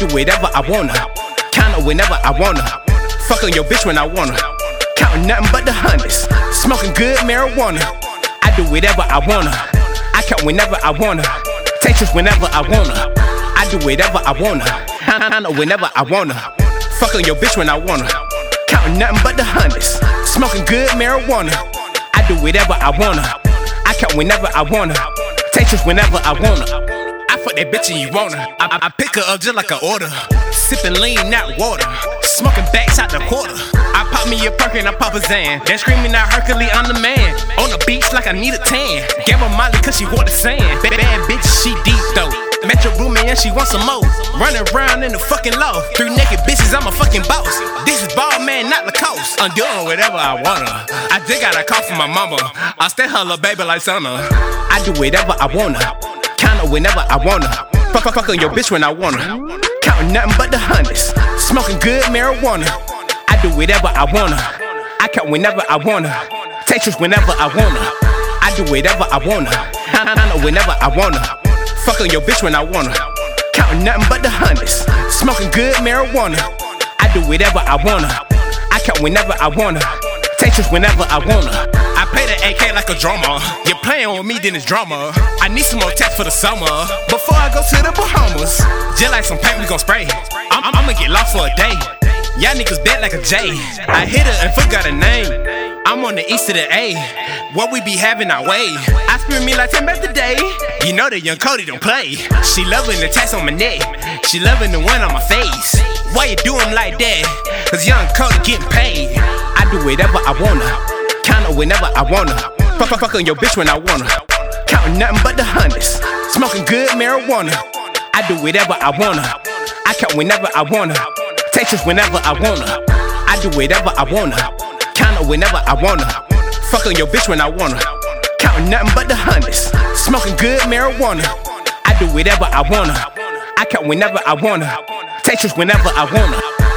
do whatever I wanna. Count her whenever I wanna. Fuck on your bitch when I wanna. Counting nothing but the hundreds. Smoking good marijuana. I do whatever I wanna. I count whenever I wanna. Take whenever I wanna. I do whatever I wanna. Count her whenever I wanna. Fuck on your bitch when I wanna. Counting nothing but the hundreds. Smoking good marijuana. I do whatever I wanna. I count whenever I wanna. Take trips whenever I wanna. Fuck that bitch and you wanna. I, I, I pick her up just like an order. Sipping lean, not water. Smoking backs out the quarter. I pop me a perk and I pop a Xan. Then screaming out Hercules, I'm the man. On the beach like I need a tan. Gave her Molly cause she want the sand. Bad, bad bitch, she deep though. Met your roommate and she wants some more. Running around in the fucking low. Three naked bitches, I'm a fucking boss. This is Balmain, not Lacoste. I'm doing whatever I wanna. I just got a call from my mama. I stay her little baby like summer. I do whatever I wanna. Her whenever I wanna. Fuck, fuck, fuck on your bitch when I wanna. Counting nothing but the hundreds. Smoking good marijuana. I do whatever I wanna. I count whenever I wanna. Take whenever I wanna. I do whatever I wanna. Her whenever I wanna. Fuck on your bitch when I wanna. Counting nothing but the hundreds. Smoking good marijuana. I do whatever I wanna. I count whenever I wanna. Take whenever I wanna. Like a drummer. You're playing with me, then it's drama. I need some more text for the summer. Before I go to the Bahamas. Just like some paint, we gon' spray. I'm, I'm, I'ma get lost for a day. Y'all niggas bet like a J. I hit her and forgot her name. I'm on the east of the A. What we be having our way. I spend me like 10 back a day. You know that young Cody don't play. She loving the tats on my neck. She loving the one on my face. Why you do like that? Cause young Cody getting paid. I do whatever I wanna. Her whenever I wanna. Fuck, fuck, fuck on your bitch when I wanna. Counting nothing but the hundreds. Smoking good marijuana. I do whatever I wanna. I count whenever I wanna. Take whenever I wanna. I do whatever I wanna. Count her whenever I wanna. Fuck on your bitch when I wanna. Counting nothing but the hundreds. Smoking good marijuana. I do whatever I wanna. I count whenever I wanna. Take whenever I wanna.